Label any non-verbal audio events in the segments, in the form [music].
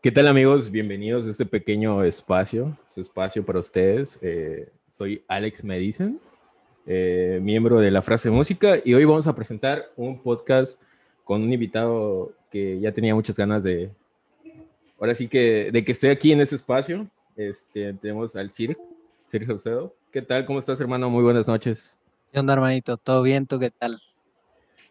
¿Qué tal amigos? Bienvenidos a este pequeño espacio, su espacio para ustedes. Eh, soy Alex Medicen, eh, miembro de La Frase Música, y hoy vamos a presentar un podcast con un invitado que ya tenía muchas ganas de, ahora sí que, de que esté aquí en este espacio. Este, tenemos al Sir, Sir Saucedo. ¿Qué tal? ¿Cómo estás, hermano? Muy buenas noches. ¿Qué onda, hermanito? ¿Todo bien? ¿Tú qué tal?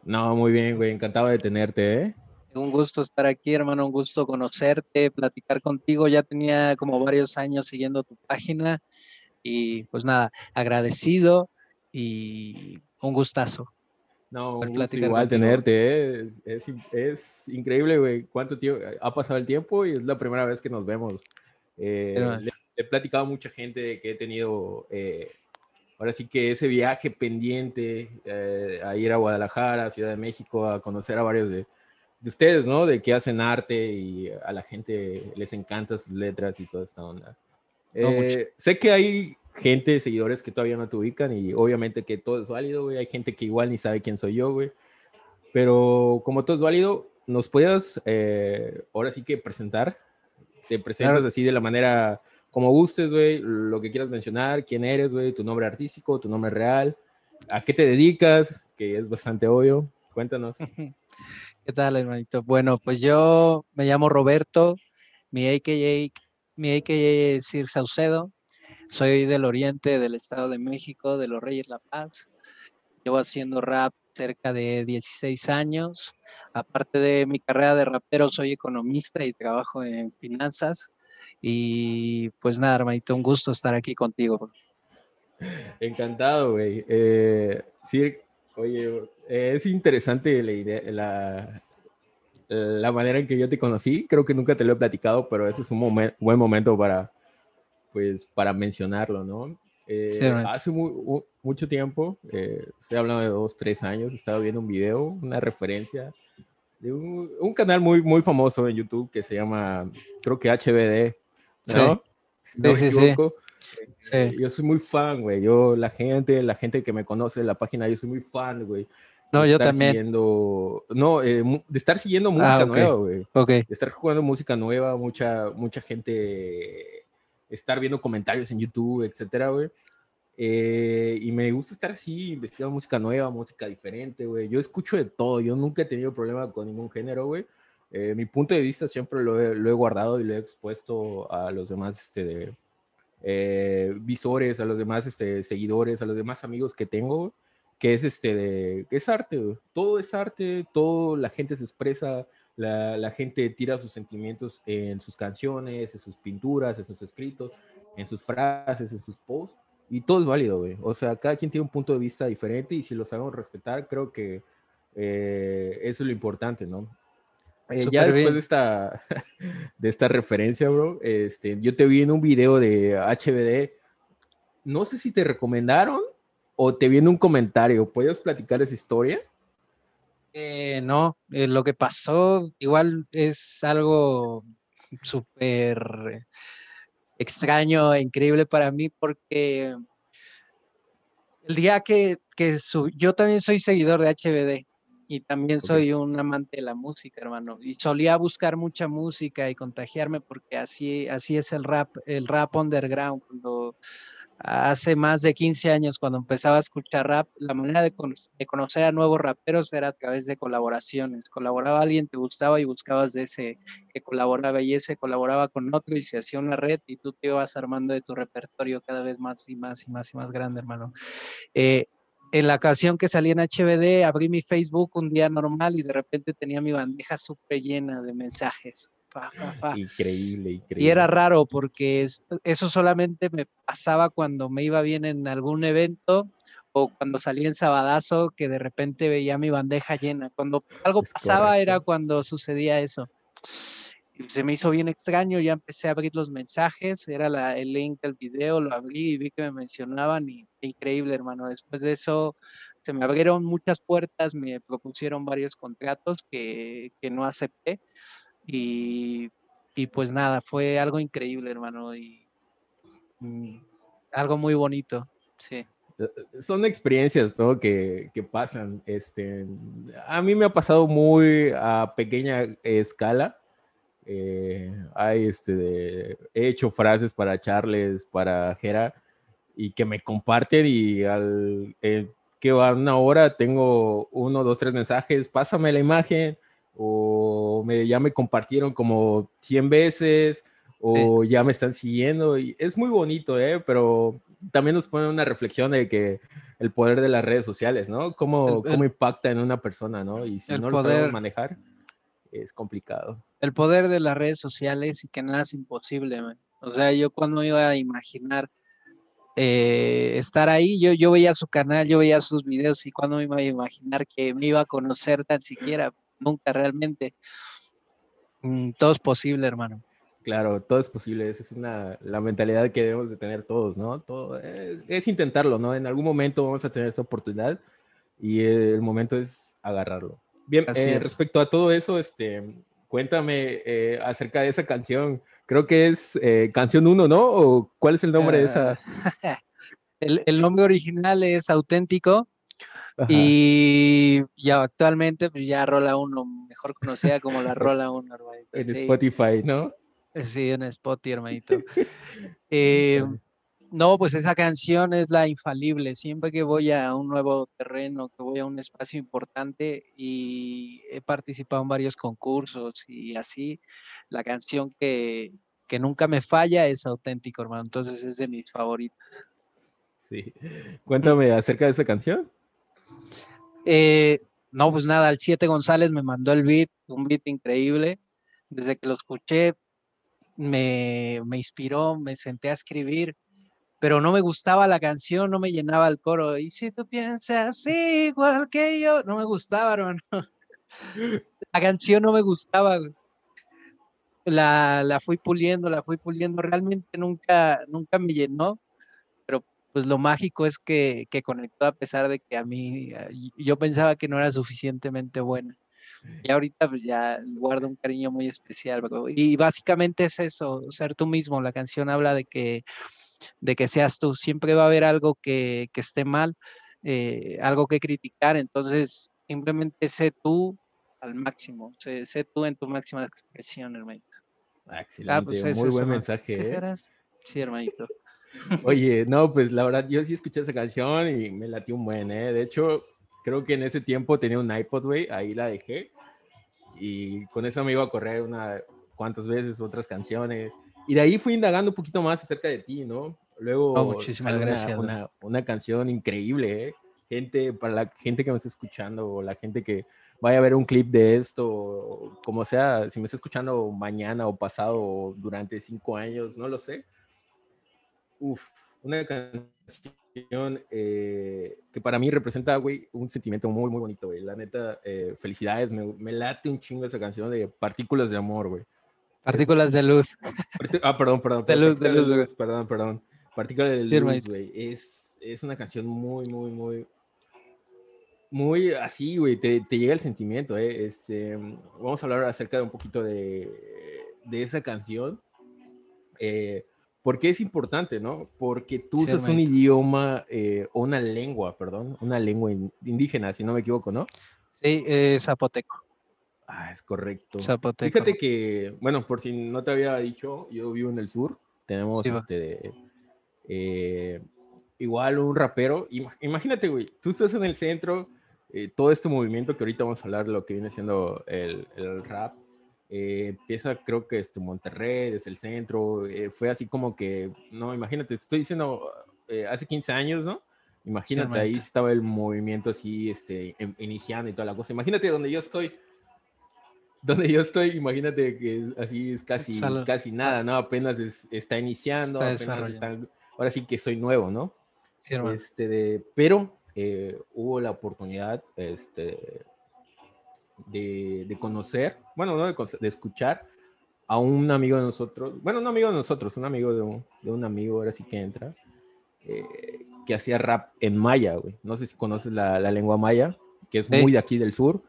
No, muy bien, güey. Encantado de tenerte, ¿eh? Un gusto estar aquí, hermano, un gusto conocerte, platicar contigo. Ya tenía como varios años siguiendo tu página y pues nada, agradecido y un gustazo. No, un gusto igual tenerte, ¿eh? es, es, increíble, güey, cuánto tiempo ha pasado el tiempo y es la primera vez que nos vemos. Eh, le, he platicado a mucha gente que he tenido, eh, ahora sí que ese viaje pendiente a ir a Guadalajara, Ciudad de México, a conocer a varios de, de ustedes, ¿no? De que hacen arte y a la gente les encanta sus letras y toda esta onda. Eh, sé que hay gente, seguidores que todavía no te ubican y obviamente que todo es válido, güey. Hay gente que igual ni sabe quién soy yo, güey. Pero como todo es válido, ¿nos puedas eh, ahora sí que presentar? Te presentas así de la manera como gustes, güey, lo que quieras mencionar, quién eres, güey, tu nombre artístico, tu nombre real, a qué te dedicas, que es bastante obvio. Cuéntanos. [laughs] ¿Qué tal, hermanito? Bueno, pues yo me llamo Roberto, mi AKA, mi AKA es Sir Saucedo, soy del oriente del Estado de México, de los Reyes La Paz. Llevo haciendo rap cerca de 16 años. Aparte de mi carrera de rapero, soy economista y trabajo en finanzas. Y pues nada, hermanito, un gusto estar aquí contigo. Encantado, güey. Eh, Sir, Oye, es interesante la idea, la, la manera en que yo te conocí. Creo que nunca te lo he platicado, pero eso es un buen momento para, pues, para mencionarlo, ¿no? Eh, hace mucho tiempo, eh, estoy hablando de dos, tres años, estaba viendo un video, una referencia de un, canal muy, muy famoso en YouTube que se llama, creo que HBD, ¿no? Sí, sí, sí. Sí. Yo soy muy fan, güey. Yo, la gente, la gente que me conoce en la página, yo soy muy fan, güey. No, yo también. Siguiendo, no, eh, de estar siguiendo música ah, nueva, güey. Ok. De estar jugando música nueva, mucha, mucha gente, estar viendo comentarios en YouTube, etcétera, güey. Eh, y me gusta estar así, investigando música nueva, música diferente, güey. Yo escucho de todo, yo nunca he tenido problema con ningún género, güey. Eh, mi punto de vista siempre lo he, lo he, guardado y lo he expuesto a los demás este, de, eh, visores, a los demás este, seguidores, a los demás amigos que tengo, que es, este, de, es arte, todo es arte, todo la gente se expresa, la, gente tira sus sentimientos en sus canciones, en sus pinturas, en sus escritos, en sus frases, en sus posts, y todo es válido, güey. O sea, cada quien tiene un punto de vista diferente y si lo sabemos respetar, creo que eh, eso es lo importante, ¿no? Eh, ya después de esta, [laughs] de esta referencia, bro, este, yo te vi en un video de HBD. No sé si te recomendaron o te vi en un comentario. ¿Puedes platicar esa historia? Eh, no, eh, lo que pasó igual es algo súper extraño e increíble para mí porque el día que, que yo también soy seguidor de HBD y también soy un amante de la música, hermano. Y solía buscar mucha música y contagiarme porque así, así es el rap, el rap underground. Cuando hace más de 15 años, cuando empezaba a escuchar rap, la manera de, conocer a nuevos raperos era a través de colaboraciones. Colaboraba alguien, te gustaba y buscabas de ese que colaboraba y ese colaboraba con otro y se hacía una red y tú te ibas armando de tu repertorio cada vez más y más y más y más grande, hermano. Eh, en la ocasión que salí en HBD, abrí mi Facebook un día normal y de repente tenía mi bandeja súper llena de mensajes. Increíble, increíble. Y era raro porque eso solamente me pasaba cuando me iba bien en algún evento o cuando salí en Sabadazo que de repente veía mi bandeja llena. Cuando algo pasaba era cuando sucedía eso se me hizo bien extraño, ya empecé a abrir los mensajes, era el link del video, lo abrí y vi que me mencionaban increíble, hermano. Después de eso se me abrieron muchas puertas, me propusieron varios contratos que, que no acepté y, y, pues nada, fue algo increíble, hermano, y algo muy bonito, sí. Eh, son experiencias ¿no? que, que pasan. Este, a mí me ha pasado muy a pequeña escala Eh, hay este he hecho frases para Charles, para Jera, y que me comparten y al eh, que va una hora tengo uno, dos, tres mensajes, pásame la imagen, o me, ya me compartieron como 100 veces, o ya me están siguiendo, y es muy bonito, ¿eh? pero también nos pone una reflexión de que el poder de las redes sociales, ¿no? Cómo, cómo impacta en una persona, ¿no? Y si no lo sabemos manejar, es complicado. El poder de las redes sociales y que nada es imposible, man. O sea, yo cuando iba a imaginar eh, estar ahí, yo, yo veía su canal, yo veía sus videos y cuando me iba a imaginar que me iba a conocer tan siquiera, nunca realmente. Mm, todo es posible, hermano. Claro, todo es posible. Esa es una, la mentalidad que debemos de tener todos, ¿no? Todo es, intentarlo, ¿no? En algún momento vamos a tener esa oportunidad y el momento es agarrarlo. Bien, eh, respecto a todo eso, este, cuéntame eh, acerca de esa canción. Creo que es eh, canción 1, ¿no? ¿O cuál es el nombre de esa? Ah, [laughs] el, el, nombre original es auténtico. Y ya actualmente, pues ya Rola 1, mejor conocida como la [laughs] Rola 1. En Spotify, ¿no? Sí, en Spotify, hermanito. [laughs] Eh, no, pues esa canción es la infalible. Siempre que voy a un nuevo terreno, que voy a un espacio importante y he participado en varios concursos y así, la canción que, que nunca me falla es auténtico, hermano. Entonces es de mis favoritas. Sí. Cuéntame acerca de esa canción. Eh, no, pues nada, el 7 González me mandó el beat, un beat increíble. Desde que lo escuché, me, me inspiró, me senté a escribir, pero no me gustaba la canción, no me llenaba el coro. Y si tú piensas igual que yo, no me gustaba, hermano. [laughs] La canción no me gustaba. La, la fui puliendo, la fui puliendo. Realmente nunca, nunca me llenó, pero pues lo mágico es que, que conectó a pesar de que a mí, yo pensaba que no era suficientemente buena. Y ahorita pues ya guardo un cariño muy especial. Y básicamente es eso, ser tú mismo. La canción habla de que, de que seas tú. Siempre va a haber algo que, que esté mal, eh, algo que criticar. Entonces, simplemente sé tú al máximo. Sé, sé tú en tu máxima expresión, hermanito. Ah, excelente, pues muy buen mensaje. ¿eh? Sí, hermanito. [laughs] Oye, no, pues la verdad, yo sí escuché esa canción y me latió un buen, ¿eh? De hecho, creo que en ese tiempo tenía un iPod, güey, ahí la dejé. Y con eso me iba a correr una cuantas veces otras canciones. Y de ahí fui indagando un poquito más acerca de ti, ¿no? Luego oh, muchísimas gracias, una, una, canción increíble, ¿eh? Gente, para la gente que me está escuchando o la gente que vaya a ver un clip de esto, como sea, si me está escuchando mañana o pasado o durante cinco años, no lo sé. Uf, una canción eh, que para mí representa, güey, un sentimiento muy, muy bonito, güey. La neta, eh, felicidades, me, late un chingo esa canción de Partículas de Amor, güey. Partículas de luz. Ah, perdón, perdón. De luz, de luz, Perdón, perdón. Partículas de luz, güey. Es, es una canción muy, muy, muy, muy así, güey, te, te, llega el sentimiento, ¿eh? Este, vamos a hablar acerca de un poquito de, de esa canción. Eh, ¿Por qué es importante, no? Porque tú usas un idioma eh, o una lengua, perdón, una lengua indígena, si no me equivoco, ¿no? Sí, eh, zapoteco. Ah, es correcto. Zapoteco. Fíjate que, bueno, por si no te había dicho, yo vivo en el sur, tenemos este, eh, igual un rapero. Imagínate, güey, tú estás en el centro, todo este movimiento que ahorita vamos a hablar de lo que viene siendo el, el rap, eh, empieza creo que este Monterrey, desde el centro, eh, fue así como que, no, imagínate, te estoy diciendo, eh, hace 15 años, ¿no? Imagínate, ahí estaba el movimiento así, este, iniciando y toda la cosa. Imagínate donde yo estoy, donde yo estoy, imagínate que así es casi, casi nada, ¿no? Apenas está iniciando, ahora sí que soy nuevo, ¿no? Sí, este, de, pero hubo la oportunidad, este, de, conocer, bueno, no de, escuchar a un amigo de nosotros, bueno, no amigo de nosotros, un amigo de un, de un amigo, ahora sí que entra, eh, que hacía rap en maya, güey. No sé si conoces la, la lengua maya, que es muy de aquí del sur.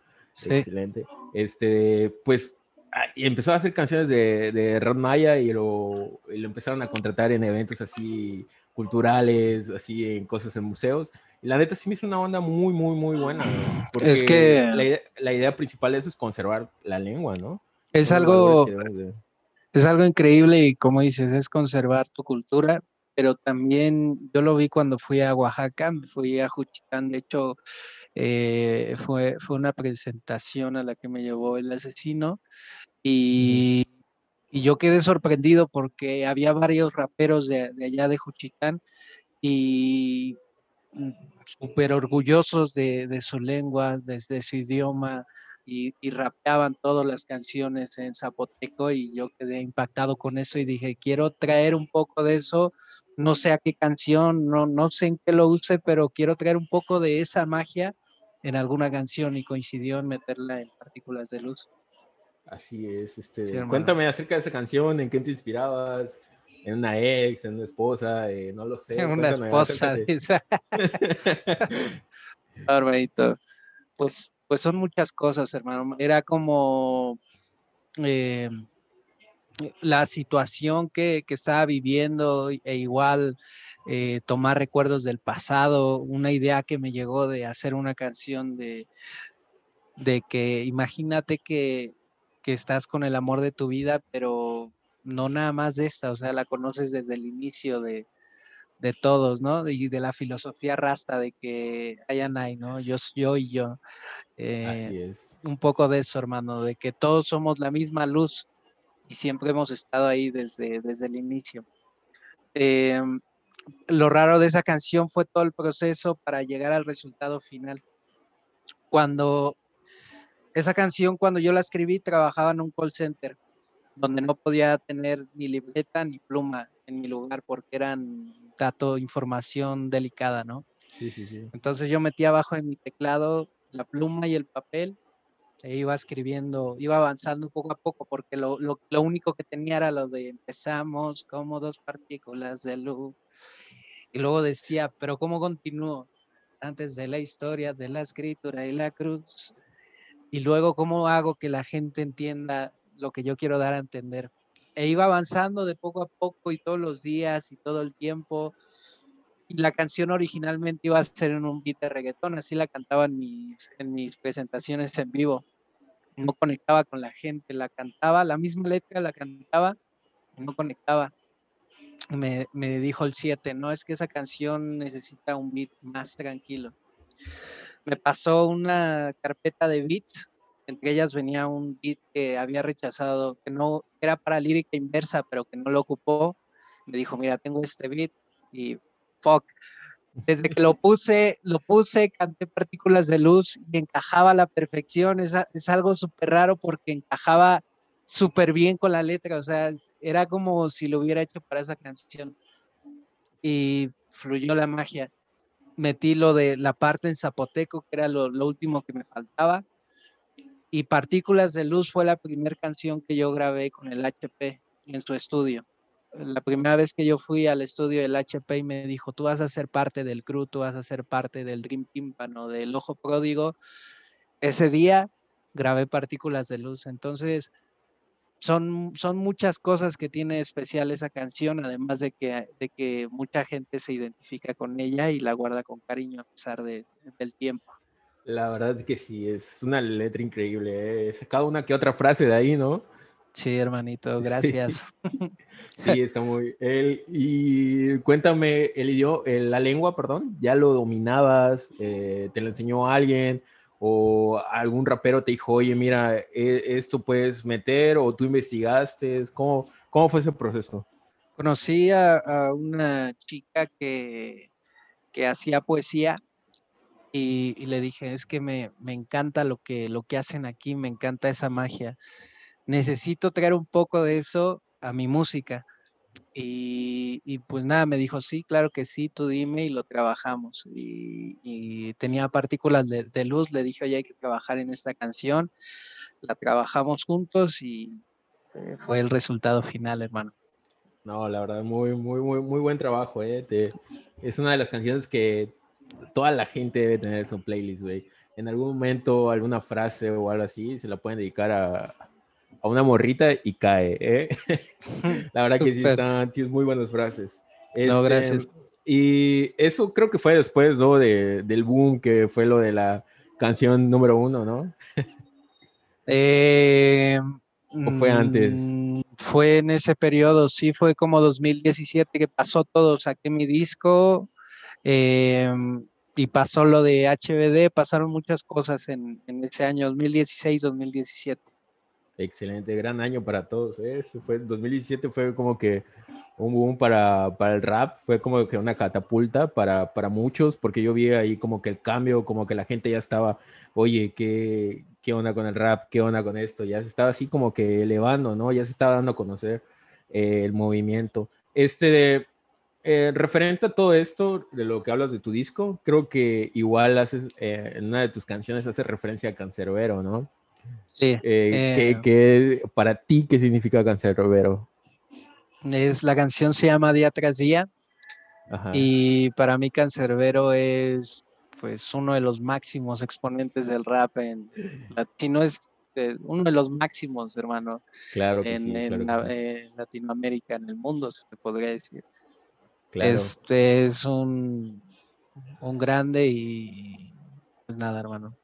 Excelente. Este, pues, ah, y empezó a hacer canciones de, de rap maya y lo, y lo empezaron a contratar en eventos así culturales, así en cosas en museos. Y la neta sí me hizo una onda muy, muy, muy buena. Porque es que la idea, la idea, principal de eso es conservar la lengua, ¿no? Es algo, es algo increíble y como dices, es conservar tu cultura, pero también yo lo vi cuando fui a Oaxaca, fui a Juchitán, de hecho eh, fue, fue una presentación a la que me llevó el asesino y, yo quedé sorprendido porque había varios raperos de, allá de Juchitán y mm, súper orgullosos de, de, su lengua, desde de su idioma, y, rapeaban todas las canciones en zapoteco y yo quedé impactado con eso y dije, quiero traer un poco de eso, no sé a qué canción, no, no sé en qué lo use, pero quiero traer un poco de esa magia en alguna canción y coincidió en meterla en partículas de luz. Así es, este, cuéntame acerca de esa canción, en qué te inspirabas, en una ex, en una esposa, eh, no lo [laughs] sé. En una esposa. [laughs] [laughs] Pues pues son muchas cosas, hermano. Era como eh, la situación que, estaba viviendo e igual eh, tomar recuerdos del pasado, una idea que me llegó de hacer una canción de, de que imagínate que, que estás con el amor de tu vida, pero no nada más de esta, o sea, la conoces desde el inicio de, de todos, ¿no? Y de la filosofía rasta de que hayan hay, ¿no? Yo, yo y yo. Eh, un poco de eso, hermano, de que todos somos la misma luz y siempre hemos estado ahí desde, desde el inicio. Em, lo raro de esa canción fue todo el proceso para llegar al resultado final. Cuando esa canción, cuando yo la escribí, trabajaba en un call center donde no podía tener ni libreta ni pluma en mi lugar porque eran dato, información delicada, ¿no? Sí, sí, sí. Entonces yo metía abajo en mi teclado la pluma y el papel e iba escribiendo, iba avanzando poco a poco, porque lo, lo, lo único que tenía era lo de empezamos como dos partículas de luz. Y luego decía, pero ¿cómo continúo? Antes de la historia, de la escritura y la cruz. Y luego, ¿cómo hago que la gente entienda lo que yo quiero dar a entender? E iba avanzando de poco a poco y todos los días y todo el tiempo y la canción originalmente iba a ser en un beat de reggaetón, así la cantaba en mis, en mis presentaciones en vivo. No conectaba con la gente, la cantaba, la misma letra la cantaba, no conectaba. Me, me dijo el 7, no, es que esa canción necesita un beat más tranquilo. Me pasó una carpeta de beats, entre ellas venía un beat que había rechazado, que no era para lírica inversa, pero que no lo ocupó. Me dijo, mira, tengo este beat y fuck. Desde que lo puse, lo puse, canté partículas de luz y encajaba a la perfección. Es, es algo súper raro porque encajaba súper bien con la letra. O sea, era como si lo hubiera hecho para esa canción. Y fluyó la magia. Metí lo de la parte en zapoteco, que era lo, lo último que me faltaba. Y Partículas de Luz fue la primera canción que yo grabé con el HP en su estudio la primera vez que yo fui al estudio del HP y me dijo, tú vas a ser parte del crew, tú vas a ser parte del Dream Tímpano, del Ojo Pródigo, ese día grabé partículas de luz. Entonces, son, son muchas cosas que tiene especial esa canción, además de que, de que mucha gente se identifica con ella y la guarda con cariño a pesar de, del tiempo. La verdad es que sí, es una letra increíble. ¿eh? Cada una que otra frase de ahí, ¿no? Sí, hermanito, [laughs] gracias. Sí, está muy. El, y cuéntame, el idioma, la lengua, perdón, ¿ya lo dominabas? Eh, ¿Te lo enseñó alguien? ¿O algún rapero te dijo, oye, mira, e, esto puedes meter? ¿O tú investigaste? ¿Cómo, cómo fue ese proceso? Conocí a, una chica que, que hacía poesía y, y, le dije, es que me, me encanta lo que, lo que hacen aquí, me encanta esa magia necesito traer un poco de eso a mi música. Y, pues nada, me dijo, sí, claro que sí, tú dime y lo trabajamos. Y, tenía partículas de, luz, le dije, oye, hay que trabajar en esta canción. La trabajamos juntos y eh, fue el resultado final, hermano. No, la verdad, muy, muy, muy, muy buen trabajo, ¿eh? es una de las canciones que toda la gente debe tener en su playlist, güey. En algún momento, alguna frase o algo así, se la pueden dedicar a, a una morrita y cae. ¿eh? [laughs] La verdad que sí, están, tienes muy buenas frases. no, este, gracias. Y eso creo que fue después, ¿no? De, del boom que fue lo de la canción número uno, ¿no? [laughs] Eh, ¿O fue antes? Mm, fue en ese periodo, sí, fue como 2017 que pasó todo, saqué mi disco em, y pasó lo de HBD, pasaron muchas cosas en, en ese año 2016-2017. Excelente, gran año para todos. ¿eh? Fue, 2017 fue como que un boom para, para, el rap, fue como que una catapulta para, para, muchos, porque yo vi ahí como que el cambio, como que la gente ya estaba, oye, ¿qué, qué onda con el rap? ¿Qué onda con esto? Ya se estaba así como que elevando, ¿no? Ya se estaba dando a conocer eh, el movimiento. Este, eh, referente a todo esto, de lo que hablas de tu disco, creo que igual haces, eh, en una de tus canciones hace referencia a Cancerbero, ¿no? Sí. Eh, ¿qué, para ti, ¿qué significa Cancerbero? Es, la canción se llama Día tras Día. Y para mí Cancerbero es pues uno de los máximos exponentes del rap en latino es eh, uno de los máximos, hermano. Claro en, en, Latinoamérica, en el mundo, se podría decir. Este es un, un grande y pues nada, hermano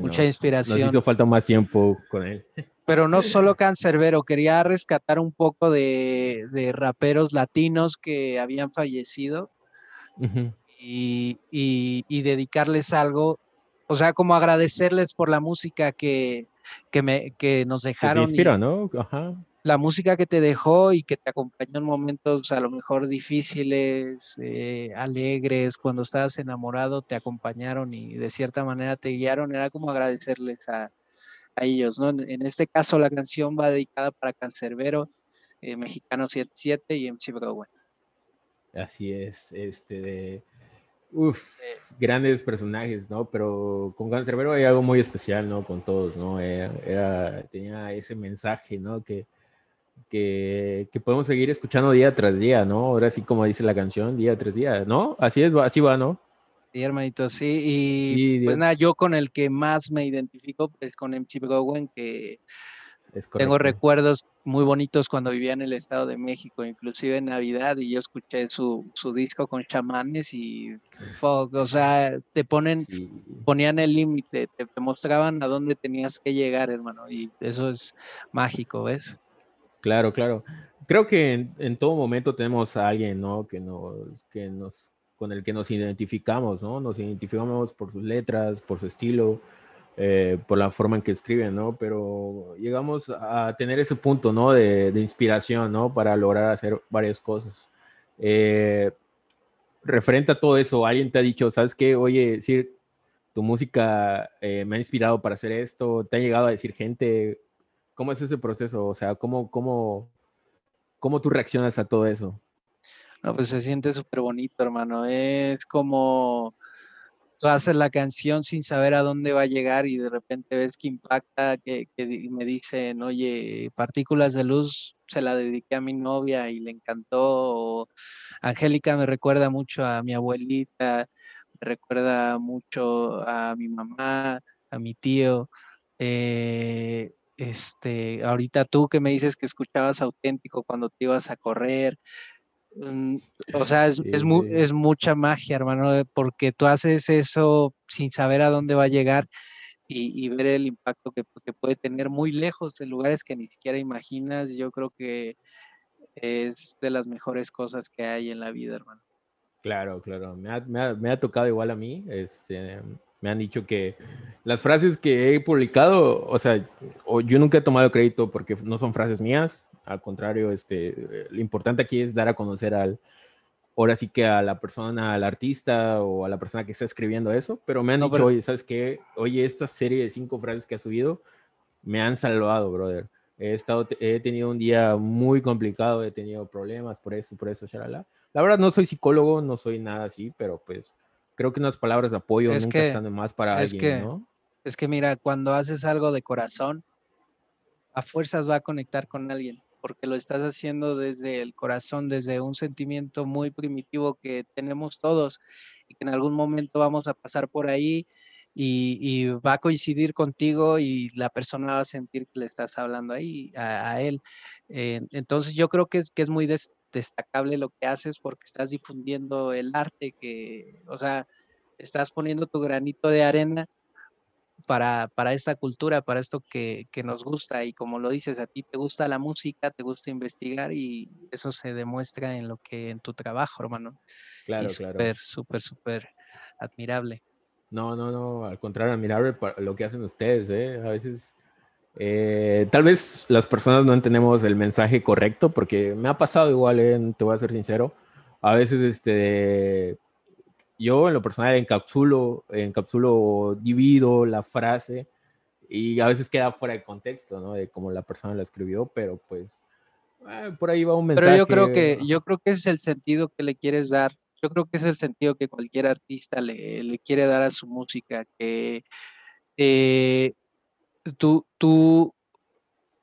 mucha inspiración. Nos hizo falta más tiempo con él. [laughs] Pero no solo Cancerbero, quería rescatar un poco de, raperos latinos que habían fallecido y, dedicarles algo, o sea, como agradecerles por la música que, me, que nos dejaron. Que inspira, ¿no? Ajá la música que te dejó y que te acompañó en momentos a lo mejor difíciles, eh, alegres, cuando estabas enamorado, te acompañaron y de cierta manera te guiaron, era como agradecerles a, ellos, ¿no? En, este caso la canción va dedicada para Cancerbero, eh, Mexicano 77 y MC Browen. Así es, este de... Uf, grandes personajes, ¿no? Pero con Cancerbero hay algo muy especial, ¿no? Con todos, ¿no? era, tenía ese mensaje, ¿no? Que, que, podemos seguir escuchando día tras día, ¿no? Ahora sí, como dice la canción, día tras día, ¿no? Así es, así va, ¿no? Sí, hermanito, sí. Y pues nada, yo con el que más me identifico es con MC Gowen, que tengo recuerdos muy bonitos cuando vivía en el Estado de México, inclusive en Navidad, y yo escuché su, disco con chamanes y, o sea, te ponen, ponían el límite, te, te mostraban a dónde tenías que llegar, hermano, y eso es mágico, ¿ves? Claro, claro. Creo que en, todo momento tenemos a alguien, ¿no? Que nos, que nos, con el que nos identificamos, ¿no? Nos identificamos por sus letras, por su estilo, eh, por la forma en que escriben, ¿no? Pero llegamos a tener ese punto, ¿no? De, inspiración, ¿no? Para lograr hacer varias cosas. Eh, referente a todo eso, alguien te ha dicho, ¿sabes qué? Oye, decir, tu música eh, me ha inspirado para hacer esto, te ha llegado a decir gente, ¿Cómo es ese proceso? O sea, ¿cómo, cómo, cómo tú reaccionas a todo eso? No, pues se siente súper bonito, hermano. Es como tú haces la canción sin saber a dónde va a llegar y de repente ves que impacta, que, me dicen, oye, Partículas de Luz se la dediqué a mi novia y le encantó. Angélica me recuerda mucho a mi abuelita, me recuerda mucho a mi mamá, a mi tío. Eh, este, ahorita tú que me dices que escuchabas auténtico cuando te ibas a correr, mm, o sea, es, es, mucha magia, hermano, eh, porque tú haces eso sin saber a dónde va a llegar y, ver el impacto que, puede tener muy lejos de lugares que ni siquiera imaginas. Yo creo que es de las mejores cosas que hay en la vida, hermano. Claro, claro, me ha, me ha, me ha tocado igual a mí. Este, me han dicho que las frases que he publicado, o sea, yo nunca he tomado crédito porque no son frases mías. Al contrario, este, lo importante aquí es dar a conocer al, ahora sí que a la persona, al artista o a la persona que está escribiendo eso, pero me han dicho, oye, ¿sabes qué? Oye, esta serie de cinco frases que ha subido me han salvado, brother. He, estado, he tenido un día muy complicado, he tenido problemas por eso, por eso, shalala. La verdad no soy psicólogo, no soy nada así, pero pues creo que unas palabras de apoyo nunca están de más para alguien, que, ¿no? Es que mira, cuando haces algo de corazón, a fuerzas va a conectar con alguien, porque lo estás haciendo desde el corazón, desde un sentimiento muy primitivo que tenemos todos y que en algún momento vamos a pasar por ahí y, va a coincidir contigo y la persona va a sentir que le estás hablando ahí a, él. Eh, entonces yo creo que es, que es muy destacable lo que haces porque estás difundiendo el arte que, o sea, estás poniendo tu granito de arena para, para esta cultura, para esto que, que, nos gusta. Y como lo dices, a ti te gusta la música, te gusta investigar y eso se demuestra en lo que, en tu trabajo, hermano. Claro, claro. Súper, súper, súper admirable. No, no, no, al contrario, admirable lo que hacen ustedes, ¿eh? A veces, eh, tal vez las personas no entendemos el mensaje correcto, porque me ha pasado igual, ¿eh? te voy a ser sincero, a veces, este, yo en lo personal encapsulo, encapsulo, divido la frase y a veces queda fuera de contexto, ¿no? De cómo la persona la escribió, pero pues eh, por ahí va un mensaje. Pero yo creo que, yo creo que ese es el sentido que le quieres dar yo creo que es el sentido que cualquier artista le, quiere dar a su música, que eh, tú, tú,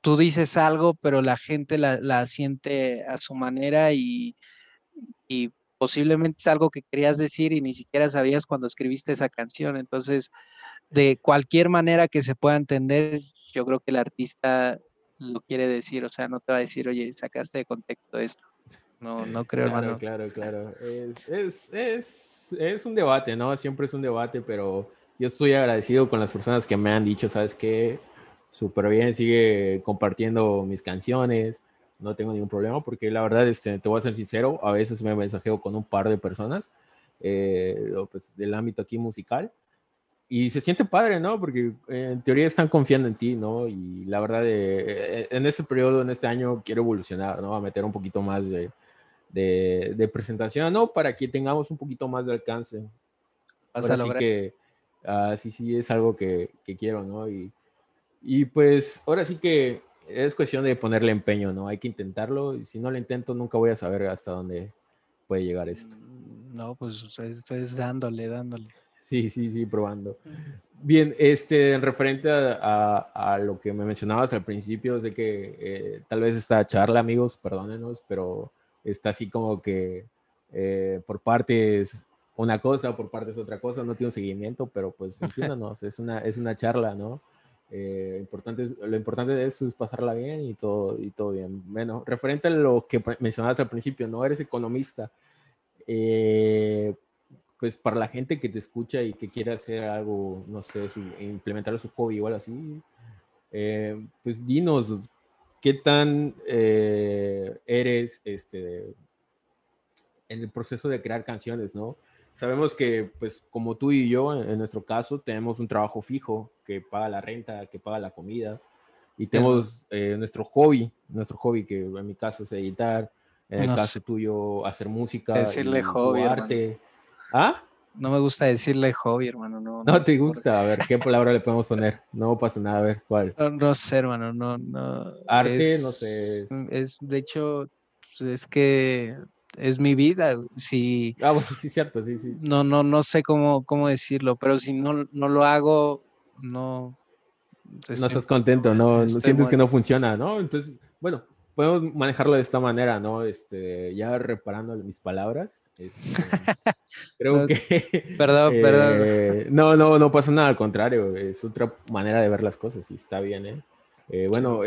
tú dices algo, pero la gente la, siente a su manera y, y, posiblemente es algo que querías decir y ni siquiera sabías cuando escribiste esa canción. Entonces, de cualquier manera que se pueda entender, yo creo que el artista lo quiere decir, o sea, no te va a decir, oye, sacaste de contexto esto. No, no creo, claro, hermano. Claro, claro. Es, es, es, es, un debate, ¿no? Siempre es un debate, pero yo estoy agradecido con las personas que me han dicho, ¿sabes qué? Súper bien, sigue compartiendo mis canciones, no tengo ningún problema, porque la verdad, este, te voy a ser sincero, a veces me mensajeo con un par de personas eh, pues, del ámbito aquí musical, y se siente padre, ¿no? Porque eh, en teoría están confiando en ti, ¿no? Y la verdad, eh, en este periodo, en este año, quiero evolucionar, ¿no? A meter un poquito más de, de, presentación, ¿no? Para que tengamos un poquito más de alcance. Así que, uh, sí, sí, es algo que, que quiero, ¿no? Y, y, pues ahora sí que es cuestión de ponerle empeño, ¿no? Hay que intentarlo y si no lo intento nunca voy a saber hasta dónde puede llegar esto. Mm, no, pues es, dándole, dándole. Sí, sí, sí, probando. Bien, este, en referente a, a, lo que me mencionabas al principio, sé que eh, tal vez esta charla, amigos, perdónenos, pero está así como que eh, por partes una cosa, por partes otra cosa, no tiene un seguimiento, pero pues entiéndanos, es una, es una charla, ¿no? Eh, importante lo importante es pasarla bien y todo, y todo bien. Bueno, referente a lo que mencionabas al principio, no eres economista, eh, pues para la gente que te escucha y que quiera hacer algo, no sé, implementar su hobby algo así, pues dinos ¿qué tan eh, eres este, en el proceso de crear canciones, no? Sabemos que, pues, como tú y yo, en, nuestro caso, tenemos un trabajo fijo que paga la renta, que paga la comida, y tenemos eh, nuestro hobby, nuestro hobby, que en mi caso es editar, en el caso tuyo, hacer música, decirle hobby, arte. ¿Ah? No me gusta decirle hobby, hermano. No, no, te gusta. A ver, ¿qué palabra le podemos poner? No pasa nada, a ver, ¿cuál? No, sé, hermano, no, no. Arte, no sé. Es, de hecho, pues, es que es mi vida. Si, ah, bueno, sí, cierto, sí, sí. No, no, no sé cómo, cómo decirlo, pero si no, no lo hago, no. no estás contento, no, sientes que no funciona, ¿no? Entonces, bueno, podemos manejarlo de esta manera, ¿no? Este, ya reparando mis palabras. Este, [laughs] creo que. Perdón, perdón. Eh, no, no, no pasa nada, al contrario, es otra manera de ver las cosas y está bien, ¿eh? eh bueno,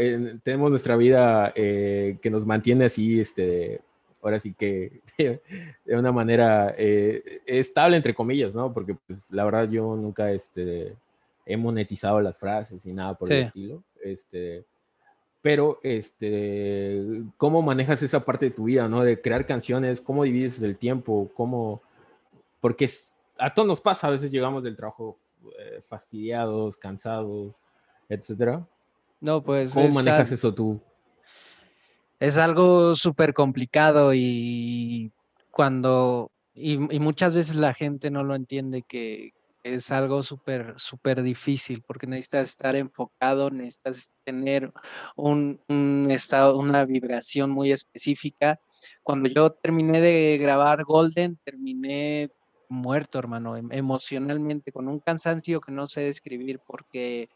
tenemos nuestra vida eh, que nos mantiene así, este, ahora sí que [laughs] de una manera estable, entre comillas, ¿no? Porque, pues, la verdad, yo nunca este, he monetizado las frases y nada por el estilo. Este, pero este, ¿cómo manejas esa parte de tu vida, ¿no? De crear canciones, ¿cómo divides el tiempo? ¿Cómo? Porque a todos nos pasa, a veces llegamos del trabajo eh, fastidiados, cansados, etcétera. No, pues. ¿Cómo manejas eso tú? Es algo súper complicado y cuando. y, muchas veces la gente no lo entiende que, es algo súper, súper difícil porque necesitas estar enfocado, necesitas tener un, estado, una vibración muy específica. Cuando yo terminé de grabar Golden, terminé muerto, hermano, em, emocionalmente, con un cansancio que no sé describir porque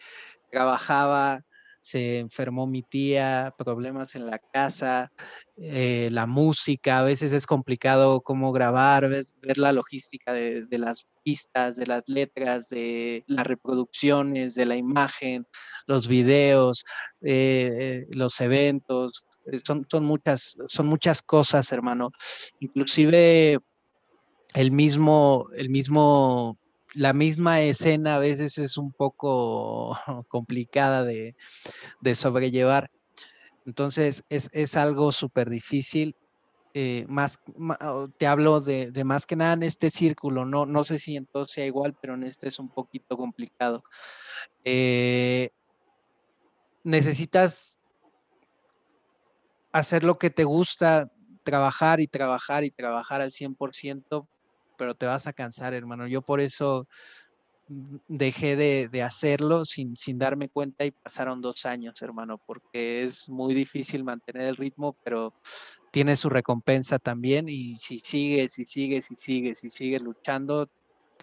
trabajaba, se enfermó mi tía, problemas en la casa, eh, la música, a veces es complicado cómo grabar, ver, la logística de, las pistas, de las letras, de las reproducciones, de la imagen, los videos, eh, los eventos, eh, son, son, muchas, son muchas cosas, hermano. Inclusive el mismo, el mismo la misma escena a veces es un poco [laughs] complicada de, sobrellevar. Entonces es, algo súper difícil. Eh, más, te hablo de, más que nada en este círculo, no, no sé si entonces sea igual, pero en este es un poquito complicado. Eh, necesitas hacer lo que te gusta, trabajar y trabajar y trabajar al 100%, pero te vas a cansar, hermano. Yo por eso mm, dejé de, hacerlo sin, sin, darme cuenta y pasaron dos años, hermano, porque es muy difícil mantener el ritmo, pero tiene su recompensa también y si sigues y sigues y sigues y sigues luchando,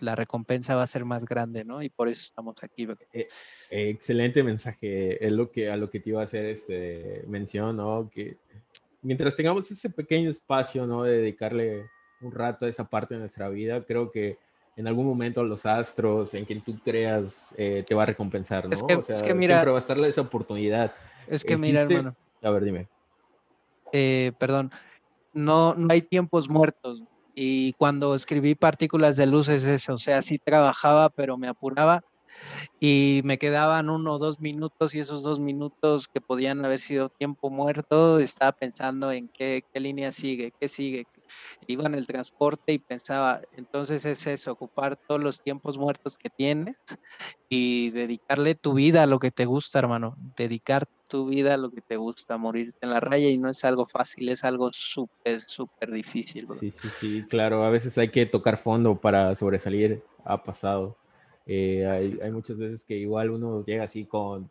la recompensa va a ser más grande, ¿no? Y por eso estamos aquí. Eh, excelente mensaje, es lo que a lo que te iba a hacer este mención, ¿no? Que mientras tengamos ese pequeño espacio, ¿no? De dedicarle un rato esa parte de nuestra vida, creo que en algún momento los astros, en quien tú creas, eh, te va a recompensar, ¿no? Es que, o sea, es que mira, siempre va a estarle esa oportunidad. Es que mira, hermano. A ver, dime. Eh, perdón, no, no hay tiempos muertos. Y cuando escribí Partículas de Luz es eso, o sea, sí trabajaba, pero me apuraba y me quedaban uno o dos minutos y esos dos minutos que podían haber sido tiempo muerto, estaba pensando en qué, qué línea sigue, qué sigue. Iba en el transporte y pensaba, entonces es eso, ocupar todos los tiempos muertos que tienes y dedicarle tu vida a lo que te gusta, hermano, dedicar tu vida a lo que te gusta, morirte en la raya y no es algo fácil, es algo súper, súper difícil. Sí, sí, sí, claro, a veces hay que tocar fondo para sobresalir, ha pasado. Eh, hay, muchas veces que igual uno llega así con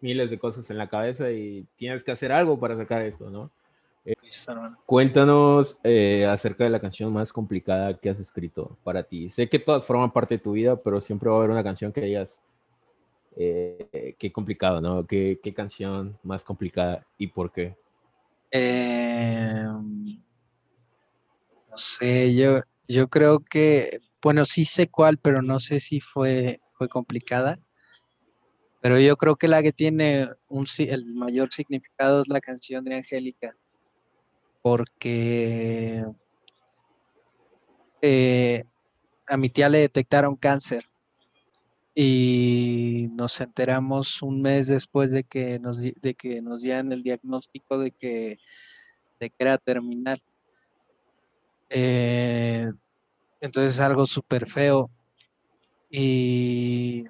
miles de cosas en la cabeza y tienes que hacer algo para sacar eso, ¿no? Eh, cuéntanos eh, acerca de la canción más complicada que has escrito para ti. Sé que todas forman parte de tu vida, pero siempre va a haber una canción que digas, qué complicado, ¿no? ¿Qué, ¿Qué, canción más complicada y por qué? Em, no sé, yo, yo creo que bueno, sí sé cuál, pero no sé si fue, fue complicada. Pero yo creo que la que tiene un, el mayor significado es la canción de Angélica, porque eh, a mi tía le detectaron cáncer y nos enteramos un mes después de que nos, de que nos dieran el diagnóstico de que, de que era terminal. Eh, entonces es algo súper feo. Y,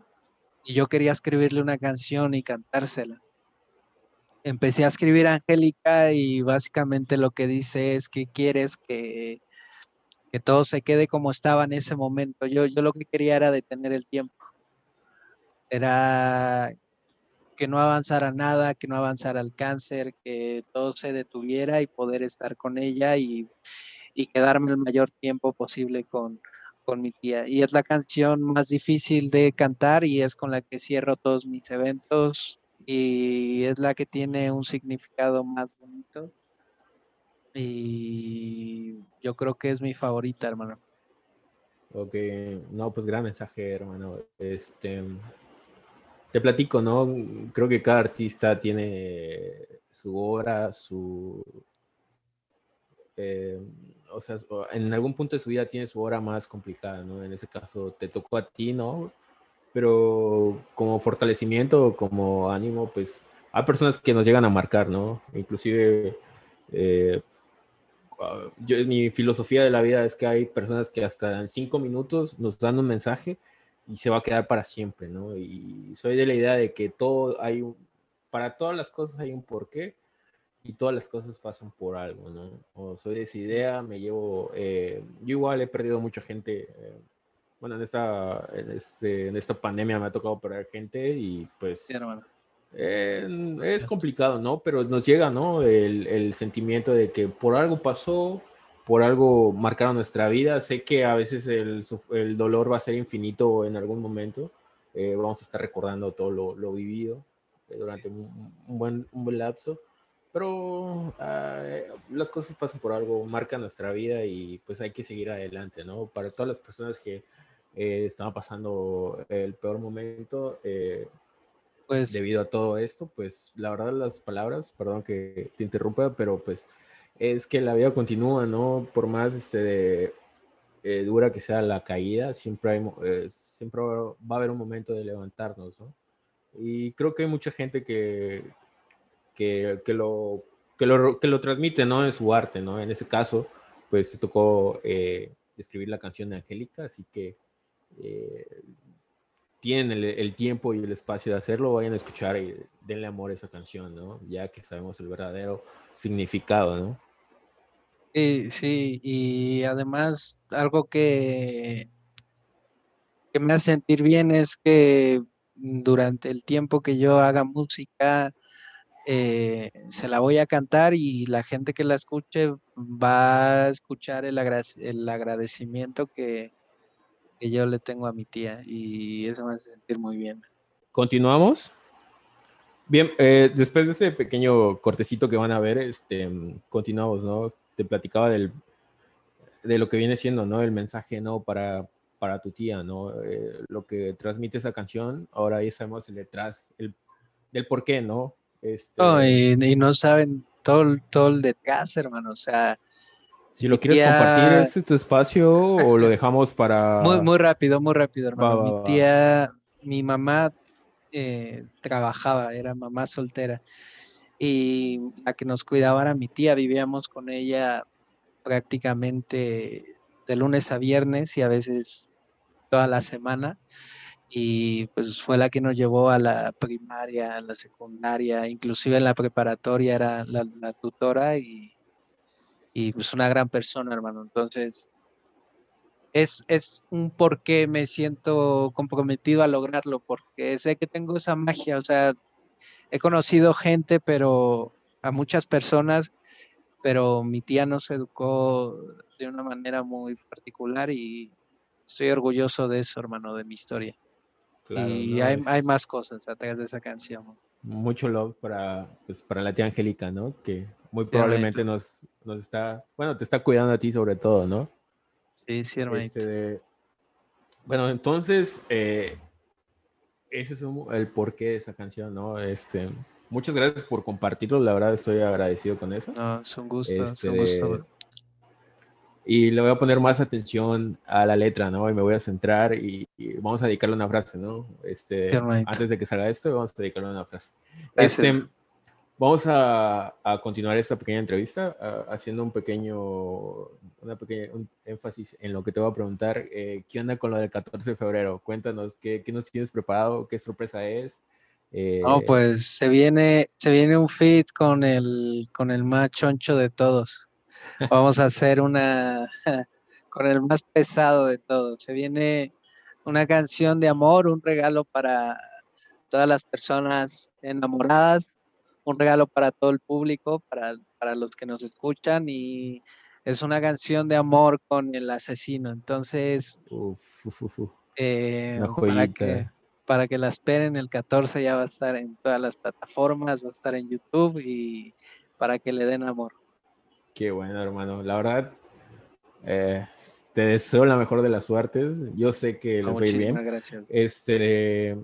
yo quería escribirle una canción y cantársela. Empecé a escribir Angélica y básicamente lo que dice es que quieres que, que todo se quede como estaba en ese momento. Yo, yo lo que quería era detener el tiempo. Era que no avanzara nada, que no avanzara el cáncer, que todo se detuviera y poder estar con ella y, y quedarme el mayor tiempo posible con, con mi tía. Y es la canción más difícil de cantar y es con la que cierro todos mis eventos y es la que tiene un significado más bonito. Y yo creo que es mi favorita, hermano. Ok, no, pues gran mensaje, hermano. Este, te platico, ¿no? Creo que cada artista tiene su obra, su, eh, o sea, en algún punto de su vida tiene su hora más complicada, ¿no? En ese caso te tocó a ti, ¿no? Pero como fortalecimiento, como ánimo, pues hay personas que nos llegan a marcar, ¿no? Inclusive, eh, ah, yo, mi filosofía de la vida es que hay personas que hasta en cinco minutos nos dan un mensaje y se va a quedar para siempre, ¿no? Y soy de la idea de que todo hay, para todas las cosas hay un porqué y todas las cosas pasan por algo, ¿no? O soy de esa idea, me llevo, eh, yo igual he perdido mucha gente, eh, bueno, en esta, en, este, en, esta pandemia me ha tocado perder gente y pues eh, es complicado, ¿no? Pero nos llega, ¿no? El, el, sentimiento de que por algo pasó, por algo marcaron nuestra vida, sé que a veces el, el dolor va a ser infinito en algún momento, vamos a estar recordando todo lo, lo vivido durante un, un, buen, un buen lapso pero las cosas pasan por algo, marcan nuestra vida y pues hay que seguir adelante, ¿no? Para todas las personas que eh, estaban pasando el peor momento eh, pues, debido a todo esto, pues la verdad las palabras, perdón que te interrumpa, pero pues es que la vida continúa, ¿no? Por más este, eh, dura que sea la caída, siempre, hay, eh, siempre va a haber un momento de levantarnos, ¿no? Y creo que hay mucha gente que, que, que, lo, que, lo, que lo transmite, ¿no? En su arte, ¿no? En ese caso, pues se tocó eh, escribir la canción de Angélica, así que tienen el, tiempo y el espacio de hacerlo, vayan a escuchar y denle amor a esa canción, ¿no? Ya que sabemos el verdadero significado, ¿no? Sí, sí, y además algo que, que me hace sentir bien es que durante el tiempo que yo haga música, eh, se la voy a cantar y la gente que la escuche va a escuchar el agradecimiento que, que, yo le tengo a mi tía y eso me hace sentir muy bien. ¿Continuamos? Bien, eh, después de ese pequeño cortecito que van a ver, este, continuamos, ¿no? te platicaba del, de lo que viene siendo, ¿no? El mensaje, ¿no? Para, para tu tía, ¿no? Eh, lo que transmite esa canción, ahora ya sabemos el detrás, el, del por qué, ¿no? Este, y, no saben todo, todo el detrás, hermano, o sea... Si lo quieres compartir, ¿este es tu espacio o lo dejamos para...? Muy, muy rápido, muy rápido, hermano. mi tía, mi mamá eh, trabajaba, era mamá soltera y la que nos cuidaba era mi tía, vivíamos con ella prácticamente de lunes a viernes y a veces toda la semana y pues fue la que nos llevó a la primaria, a la secundaria, inclusive en la preparatoria era la, tutora y, y, pues una gran persona, hermano. Entonces, es, es un por qué me siento comprometido a lograrlo, porque sé que tengo esa magia, o sea, he conocido gente, pero a muchas personas, pero mi tía nos educó de una manera muy particular y estoy orgulloso de eso, hermano, de mi historia. y hay, hay, más cosas atrás de esa canción. Mucho love para, pues, para la tía Angélica, ¿no? Que muy probablemente nos, nos está, bueno, te está cuidando a ti sobre todo, ¿no? Sí, sí, hermanito. Este, bueno, entonces, eh, ese es el porqué de esa canción, ¿no? Este, muchas gracias por compartirlo, la verdad estoy agradecido con eso. No, es un gusto, es un este, gusto. Y le voy a poner más atención a la letra, ¿no? Y me voy a centrar y, vamos a dedicarle una frase, ¿no? Este, antes de que salga esto, vamos a dedicarle una frase. Este, Vamos a, continuar esta pequeña entrevista haciendo un pequeño, una pequeña, un énfasis en lo que te voy a preguntar. Eh, ¿Qué onda con lo del 14 de febrero? Cuéntanos, ¿qué, qué nos tienes preparado? ¿Qué sorpresa es? Eh, no, pues se viene, se viene un fit con el, con el más choncho de todos. Vamos a hacer una [laughs] con el más pesado de todos. Se viene una canción de amor, un regalo para todas las personas enamoradas un regalo para todo el público, para, para los que nos escuchan y es una canción de amor con el asesino. Entonces, eh, para, que, para que la esperen, el 14 ya va a estar en todas las plataformas, va a estar en YouTube y para que le den amor. Qué bueno, hermano. La verdad, eh, te deseo la mejor de las suertes. Yo sé que lo fue bien. Gracias. Este,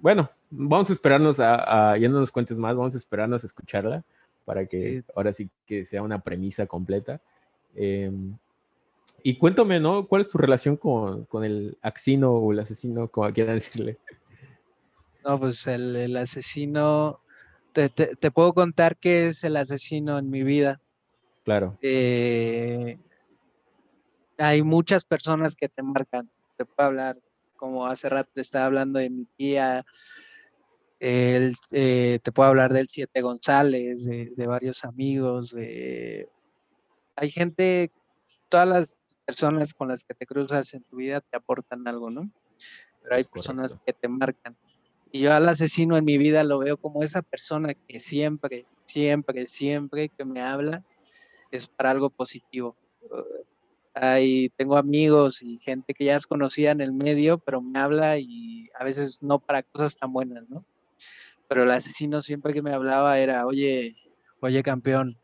bueno, vamos a esperarnos a, ya no nos cuentes más, vamos a esperarnos a escucharla para que ahora sí que sea una premisa completa. Em, y cuéntame, ¿no? ¿Cuál es tu relación con, el axino o el asesino, como quieran decirle? No, pues el, asesino, te, puedo contar que es el asesino en mi vida. Claro. Eh, hay muchas personas que te marcan. Te puedo hablar, como hace rato te estaba hablando de mi tía, él, eh, te puedo hablar del Siete González, de, varios amigos. De... Hay gente, todas las personas con las que te cruzas en tu vida te aportan algo, ¿no? Pero hay personas que te marcan. Y yo al asesino en mi vida lo veo como esa persona que siempre, siempre, siempre que me habla es para algo positivo. Ahí tengo amigos y gente que ya es conocida en el medio, pero me habla y a veces no para cosas tan buenas, ¿no? Pero el asesino siempre que me hablaba era, oye, oye campeón,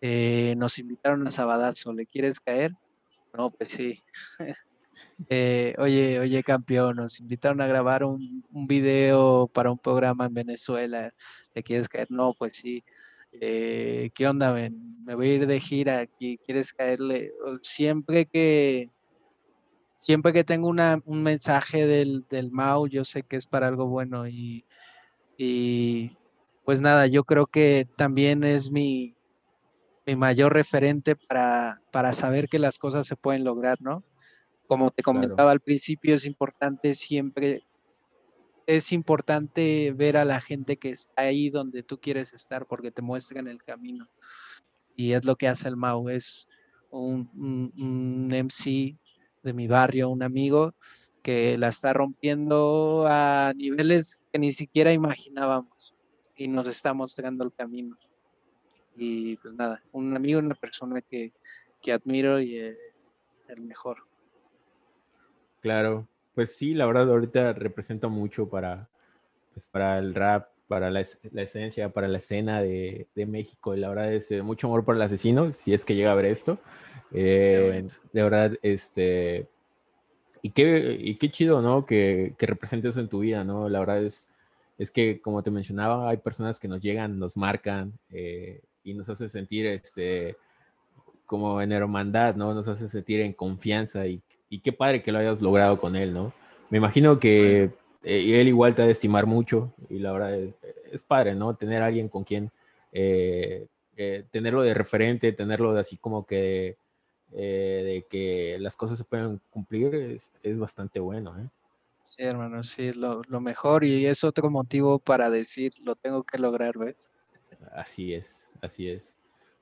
eh, nos invitaron a Sabadazo, ¿le quieres caer? No, pues sí. [laughs] Eh, oye, oye campeón, nos invitaron a grabar un, un, video para un programa en Venezuela, ¿le quieres caer? No, pues sí. Eh, ¿Qué onda? Me, me voy a ir de gira aquí, ¿quieres caerle? Siempre que, siempre que tengo una, un mensaje del, del Mau, yo sé que es para algo bueno y, y pues nada, yo creo que también es mi, mi mayor referente para, para saber que las cosas se pueden lograr, ¿no? Como te comentaba al principio, es importante siempre, es importante ver a la gente que está ahí donde tú quieres estar porque te muestran el camino. Y es lo que hace el Mau, es un, un, MC de mi barrio, un amigo que la está rompiendo a niveles que ni siquiera imaginábamos y nos está mostrando el camino. Y pues nada, un amigo, una persona que, que admiro y eh, el mejor. Claro, pues sí, la verdad ahorita representa mucho para, pues para el rap, para la, la esencia, para la escena de, de, México. Y la verdad es eh, mucho amor por el asesino, si es que llega a ver esto. Eh, de verdad, este... Y qué, y qué chido, ¿no? Que, que represente eso en tu vida, ¿no? La verdad es, es que, como te mencionaba, hay personas que nos llegan, nos marcan, eh, y nos hace sentir este, como en hermandad, ¿no? Nos hace sentir en confianza y, y qué padre que lo hayas logrado con él, ¿no? Me imagino que eh, él igual te ha de estimar mucho y la verdad es, es padre, ¿no? Tener a alguien con quien eh, eh, tenerlo de referente, tenerlo de así como que de que las cosas se pueden cumplir es, es bastante bueno, ¿eh? Sí, hermano, sí, lo, lo mejor y es otro motivo para decir, lo tengo que lograr, ¿ves? Así es, así es.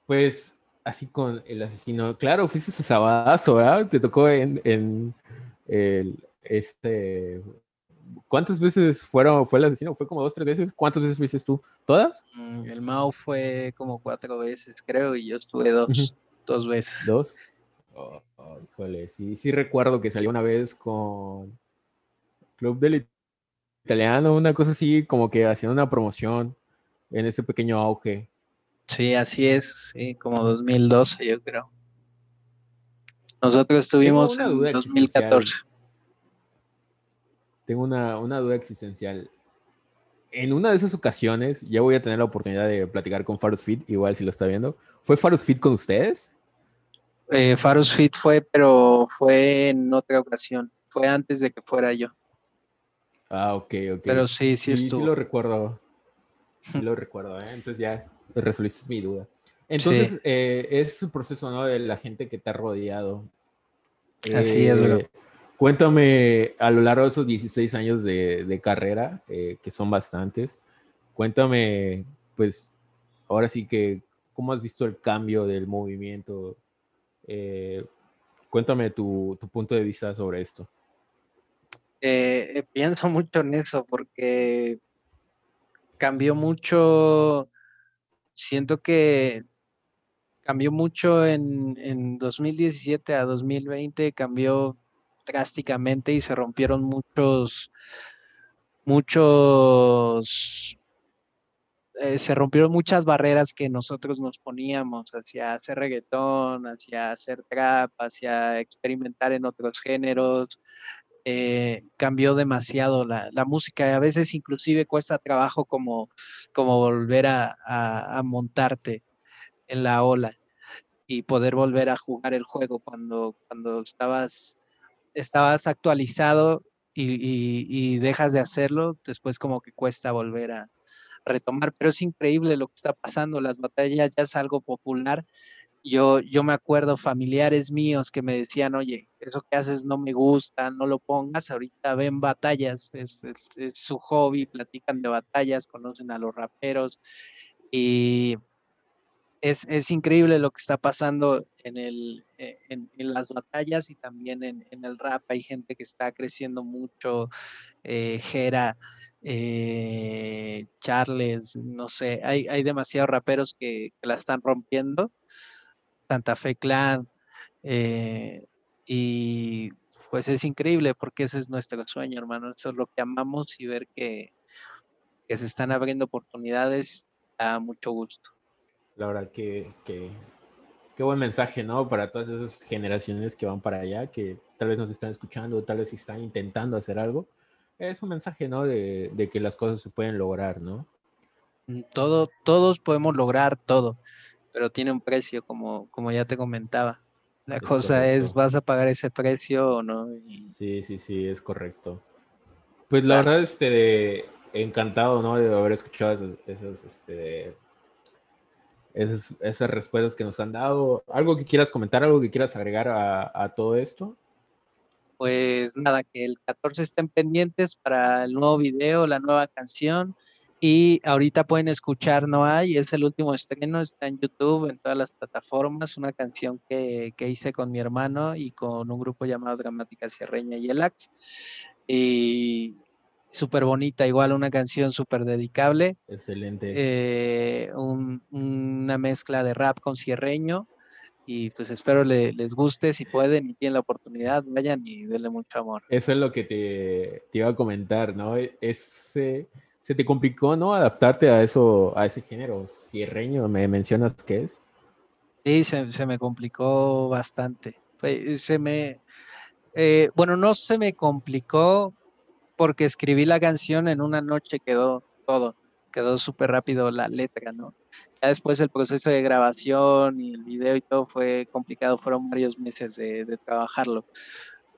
Pues así con el asesino. Claro, fuiste ese sabadazo, ¿verdad? Te tocó en, en el, este. ¿Cuántas veces fueron, fue el asesino? ¿Fue como dos, tres veces? ¿Cuántas veces fuiste tú? ¿Todas? Mm, el Mao fue como cuatro veces, creo, y yo estuve dos, dos veces. ¿Dos? Oh, oh, híjole, sí, sí recuerdo que salió una vez con Club del Italiano, una cosa así, como que haciendo una promoción en ese pequeño auge. Sí, así es, sí, como 2012 yo creo. Nosotros estuvimos en 2014. Tengo una, una, duda existencial. En una de esas ocasiones, ya voy a tener la oportunidad de platicar con Farus Fit, igual si lo está viendo. ¿Fue Farus Fit con ustedes? Eh, Farus Fit fue, pero fue en otra ocasión. Fue antes de que fuera yo. Ah, ok, ok. Pero sí, sí, sí estuvo. Sí lo recuerdo. Sí [laughs] lo recuerdo, ¿eh? Entonces ya resolviste mi duda. Entonces, eh, es un proceso, ¿no? De la gente que te ha rodeado. Así es, bro. Eh, cuéntame, a lo largo de esos 16 años de, de carrera, eh, que son bastantes, cuéntame, pues, ahora sí que, ¿cómo has visto el cambio del movimiento? Cuéntame tu, tu, punto de vista sobre esto. pienso [laughs] mucho en eso porque cambió mucho siento que cambió mucho en, en 2017 a 2020, cambió drásticamente y se rompieron muchos, muchos, eh, se rompieron muchas barreras que nosotros nos poníamos hacia hacer reggaetón, hacia hacer trap, hacia experimentar en otros géneros, eh, cambió demasiado la, la, música. A veces inclusive cuesta trabajo como, como volver a, montarte en la ola y poder volver a jugar el juego cuando, cuando estabas, estabas actualizado y, y dejas de hacerlo, después como que cuesta volver a retomar. Pero es increíble lo que está pasando. Las batallas ya es algo popular yo, yo me acuerdo familiares míos que me decían, oye, eso que haces no me gusta, no lo pongas, ahorita ven batallas, es, su hobby, platican de batallas, conocen a los raperos y es, es increíble lo que está pasando en, el, eh, en, las batallas y también en, en, el rap. Hay gente que está creciendo mucho, eh, Jera, eh, Charles, no sé, hay, hay demasiados raperos que, la están rompiendo Santa Fe Clan. Eh, y pues es increíble porque ese es nuestro sueño, hermano. Eso es lo que amamos y ver que, que se están abriendo oportunidades da mucho gusto. La verdad que, que, qué buen mensaje, ¿no? Para todas esas generaciones que van para allá, que tal vez nos están escuchando, tal vez están intentando hacer algo. Es un mensaje, ¿no? De, de que las cosas se pueden lograr, ¿no? Mm, todo, todos podemos lograr todo pero tiene un precio, como, como ya te comentaba. La cosa es, ¿vas a pagar ese precio o no? Sí, sí, sí, es correcto. Pues la verdad, este, encantado, ¿no? De haber escuchado esos, este, esas, esas, respuestas que nos han dado. ¿Algo que quieras comentar, algo que quieras agregar a, a todo esto? Pues nada, que el 14 estén pendientes para el nuevo video, la nueva canción. Y ahorita pueden escuchar No hay, es el último estreno, está en YouTube, en todas las plataformas, una canción que, que hice con mi hermano y con un grupo llamado Dramática Sierreña y Elax. Y súper bonita, igual una canción súper dedicable. Excelente. Eh, una mezcla de rap con sierreño. Y pues espero les guste, si pueden y tienen la oportunidad, vayan y denle mucho amor. Eso es lo que te, te iba a comentar, ¿no? Ese se te complicó, ¿no? Adaptarte a eso, a ese género cierreño, me mencionas que es. Sí, se, me complicó bastante. Se me, eh, bueno, no se me complicó porque escribí la canción en una noche, quedó todo, quedó súper rápido la letra, ¿no? Ya después el proceso de grabación y el video y todo fue complicado, fueron varios meses de, de trabajarlo.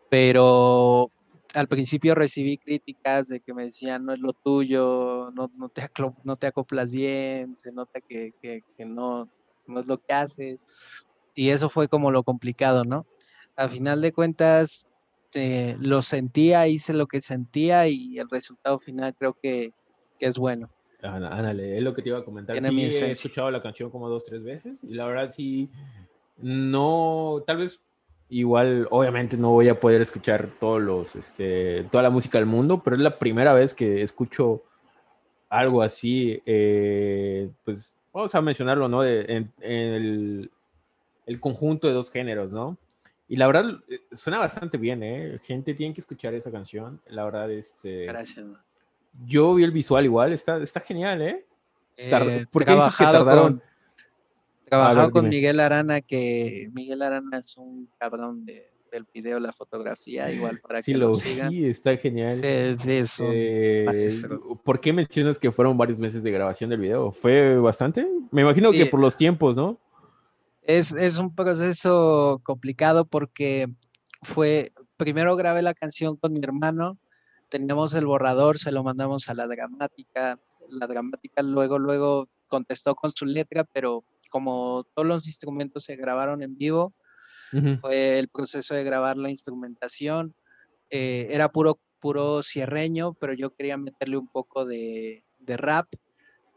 Pero al principio recibí críticas de que me decían, no es lo tuyo, no, te, no te acoplas bien, se nota que, no, no es lo que haces. Y eso fue como lo complicado, ¿no? A final de cuentas, eh, lo sentía, hice lo que sentía y el resultado final creo que es bueno. Ándale, es lo que te iba a comentar. Sí, he escuchado la canción como dos, tres veces y la verdad sí, no, tal vez Igual, obviamente no voy a poder escuchar todos los, este, toda la música del mundo, pero es la primera vez que escucho algo así, eh, pues vamos a mencionarlo, ¿no? en, el, el, conjunto de dos géneros, ¿no? Y la verdad, eh, suena bastante bien, ¿eh? Gente tiene que escuchar esa canción, la verdad, este... Gracias. Yo vi el visual igual, está, está genial, ¿eh? eh ¿Por qué dices que tardaron? Trabajado con Miguel Arana, que Miguel Arana es un cabrón del video, la fotografía, igual para que lo, sigan. Sí, está genial. Sí, sí, eso. Eh, ¿Por qué mencionas que fueron varios meses de grabación del video? ¿Fue bastante? Me imagino que por los tiempos, ¿no? Es, es un proceso complicado porque fue, primero grabé la canción con mi hermano, teníamos el borrador, se lo mandamos a la dramática, la dramática luego, luego contestó con su letra, pero como todos los instrumentos se grabaron en vivo, fue el proceso de grabar la instrumentación. Eh, era puro, puro cierreño, pero yo quería meterle un poco de, rap.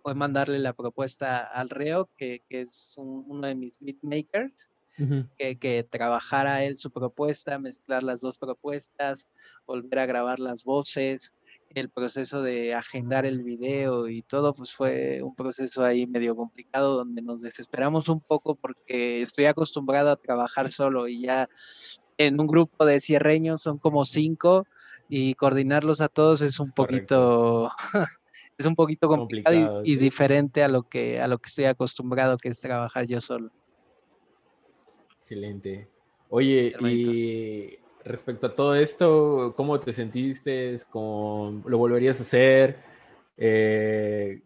Fue mandarle la propuesta al Reo, que, es uno de mis beatmakers, que, que, trabajara él su propuesta, mezclar las dos propuestas, volver a grabar las voces, el proceso de agendar el video y todo, pues fue un proceso ahí medio complicado donde nos desesperamos un poco porque estoy acostumbrado a trabajar solo y ya en un grupo de cierreños son como cinco y coordinarlos a todos es un poquito [laughs] es un poquito complicado, y, diferente a lo que a lo que estoy acostumbrado que es trabajar yo solo. Excelente. Oye, y respecto a todo esto, ¿cómo te sentiste? ¿Cómo ¿Lo volverías a hacer? Eh,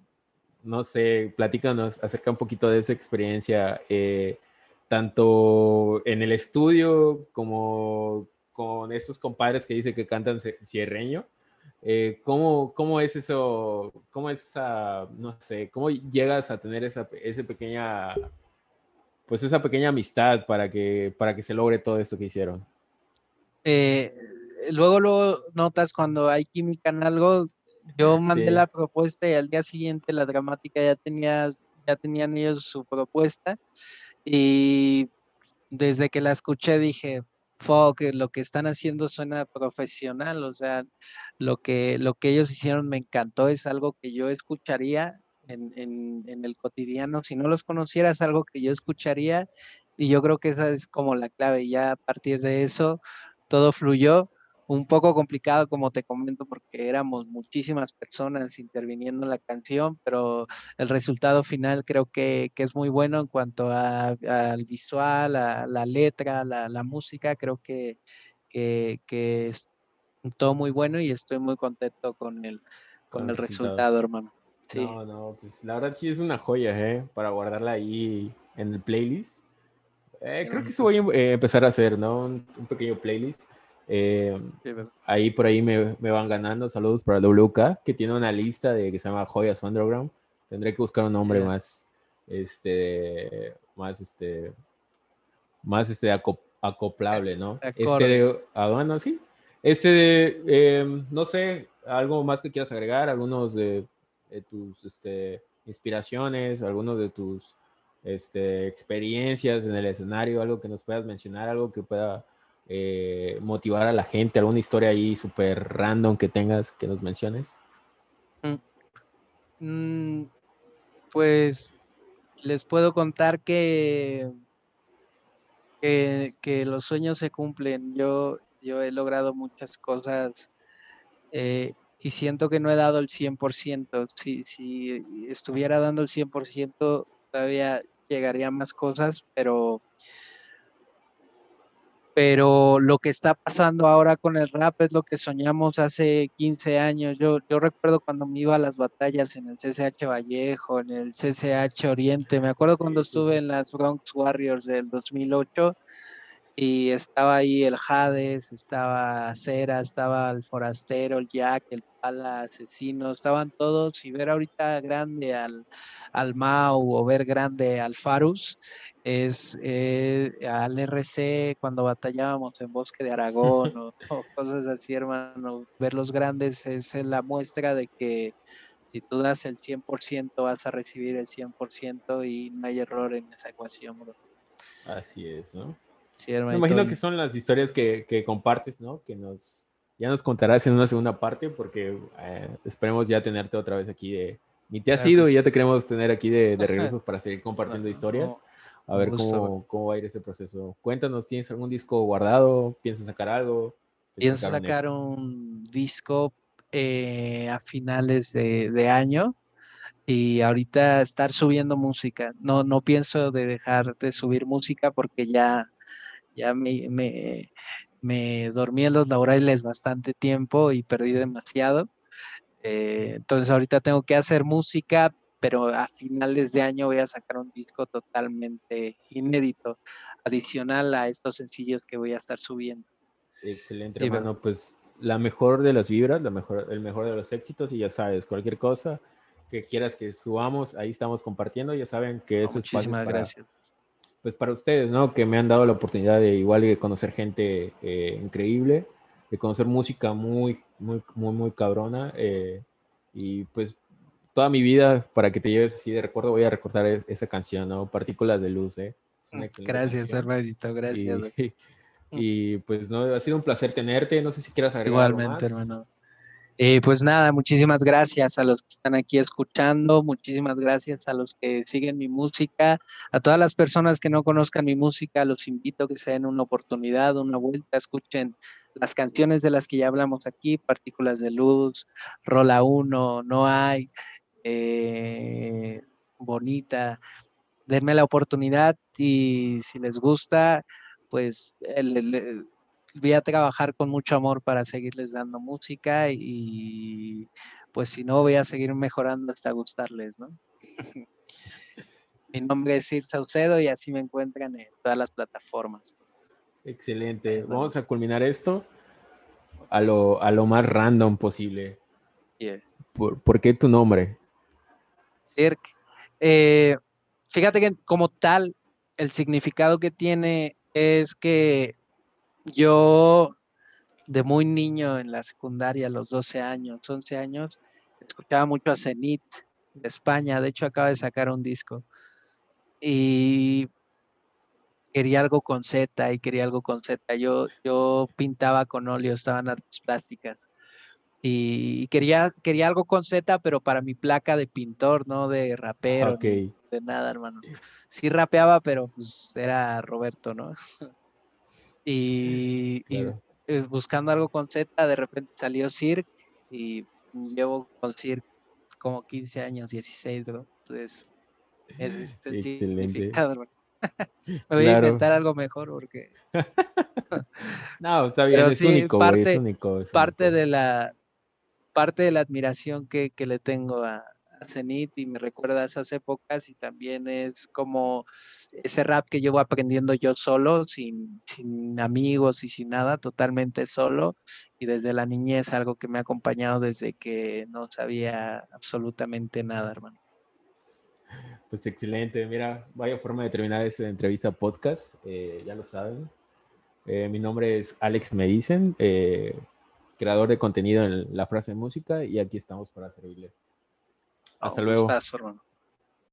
no sé, platícanos acerca un poquito de esa experiencia, eh, tanto en el estudio como con estos compadres que dice que cantan cierreño. Eh, ¿cómo, ¿cómo, es eso? ¿Cómo es esa, no sé, cómo llegas a tener esa, esa pequeña, pues esa pequeña amistad para que, para que se logre todo esto que hicieron? Eh, luego, luego notas cuando hay química en algo, yo mandé la propuesta y al día siguiente la dramática ya tenía, ya tenían ellos su propuesta. Y desde que la escuché dije, fuck, lo que están haciendo suena profesional, o sea, lo que, lo que ellos hicieron me encantó, es algo que yo escucharía en, en, en, el cotidiano, si no los conociera es algo que yo escucharía y yo creo que esa es como la clave, ya a partir de eso todo fluyó. Un poco complicado, como te comento, porque éramos muchísimas personas interviniendo en la canción, pero el resultado final creo que, es muy bueno en cuanto al visual, a la letra, la, la música. Creo que, que, es todo muy bueno y estoy muy contento con el, con, el resultado, hermano. Sí. No, no, pues la verdad sí es una joya, ¿eh? Para guardarla ahí en el playlist Eh, creo que eso voy a eh, empezar a hacer, ¿no? Un, pequeño playlist. Eh, ahí por ahí me, me, van ganando. Saludos para WK, que tiene una lista de que se llama Joyas Underground. Tendré que buscar un nombre más, este, más, este, más, este, acoplable, ¿no? Este de, ah, bueno, sí. Este de, no sé, algo más que quieras agregar, algunos de, de tus, este, inspiraciones, algunos de tus este, experiencias en el escenario, algo que nos puedas mencionar, algo que pueda eh, motivar a la gente, alguna historia ahí súper random que tengas que nos menciones. Mm, pues les puedo contar que, que, los sueños se cumplen. Yo, yo he logrado muchas cosas eh, y siento que no he dado el 100%. Si, si estuviera dando el 100%, todavía llegaría más cosas, pero pero lo que está pasando ahora con el rap es lo que soñamos hace 15 años. Yo, yo recuerdo cuando me iba a las batallas en el CCH Vallejo, en el CCH Oriente, me acuerdo cuando estuve en las Bronx Warriors del 2008 y estaba ahí el Hades, estaba Cera, estaba el Forastero, el Jack, el Pala, Asesino, estaban todos y ver ahorita grande al, al Mau o ver grande al Farus es eh, al RC cuando batallábamos en Bosque de Aragón [laughs] o, cosas así, hermano. Ver los grandes es la muestra de que si tú das el 100% vas a recibir el 100% y no hay error en esa ecuación, bro. Así es, ¿no? Me imagino que son las historias que, que, compartes, ¿no? Que nos ya nos contarás en una segunda parte, porque eh, esperemos ya tenerte otra vez aquí de. Ni te has ido y ya te queremos tener aquí de, de [laughs] regreso para seguir compartiendo historias. A ver cómo, cómo, va a ir ese proceso. Cuéntanos, ¿tienes algún disco guardado? ¿Piensas sacar algo? Pienso sacar un, disco eh, a finales de, de año y ahorita estar subiendo música. No, no pienso de dejar de subir música porque ya ya me, me, me dormí en los laborales bastante tiempo y perdí demasiado. Eh, entonces ahorita tengo que hacer música, pero a finales de año voy a sacar un disco totalmente inédito, adicional a estos sencillos que voy a estar subiendo. Excelente, hermano. Pues la mejor de las vibras, la mejor, el mejor de los éxitos, y ya sabes, cualquier cosa que quieras que subamos, ahí estamos compartiendo. Ya saben que eso es Muchísimas gracias pues para ustedes, ¿no? Que me han dado la oportunidad de igual de conocer gente eh, increíble, de conocer música muy, muy, muy, muy cabrona. Eh, y pues toda mi vida, para que te lleves así de recuerdo, voy a recordar esa canción, ¿no? Partículas de luz, ¿eh? Mm, gracias, hermanito, gracias. [laughs] Y, pues, ¿no? Ha sido un placer tenerte. No sé si quieras agregar Igualmente, hermano. Eh, pues nada, muchísimas gracias a los que están aquí escuchando, muchísimas gracias a los que siguen mi música, a todas las personas que no conozcan mi música, los invito a que se den una oportunidad, una vuelta, escuchen las canciones de las que ya hablamos aquí, Partículas de Luz, Rola 1, No hay, eh, Bonita, denme la oportunidad y si les gusta, pues el voy a trabajar con mucho amor para seguirles dando música y pues si no voy a seguir mejorando hasta gustarles, ¿no? [laughs] Mi nombre es Sir Saucedo y así me encuentran en todas las plataformas. Excelente. Vamos a culminar esto a lo, a lo más random posible. ¿Por, qué tu nombre? Cirque. Eh, fíjate que como tal, el significado que tiene es que yo, de muy niño en la secundaria, a los 12 años, 11 años, escuchaba mucho a Zenith de España. De hecho, acaba de sacar un disco. Y quería algo con Z y quería algo con Z. Yo, yo pintaba con óleo, estaban artes plásticas. Y quería, quería algo con Z, pero para mi placa de pintor, no de rapero, de nada, hermano. Sí rapeaba, pero pues era Roberto, ¿no? [laughs] Y, eh, buscando algo con Z, de repente salió Cirque y llevo con Cirque como 15 años, 16, bro. Entonces, es [laughs] este significado, [laughs] Me voy a inventar algo mejor porque. [laughs] no, está bien, es, único, parte, parte de la parte de la admiración que, le tengo a, Zenith y me recuerda a esas épocas y también es como ese rap que llevo aprendiendo yo solo, sin, sin amigos y sin nada, totalmente solo y desde la niñez algo que me ha acompañado desde que no sabía absolutamente nada, hermano. Pues excelente, mira, vaya forma de terminar esta entrevista podcast, eh, ya lo saben. Eh, mi nombre es Alex Me Dicen, eh, creador de contenido en la frase de música y aquí estamos para servirle. Hasta luego.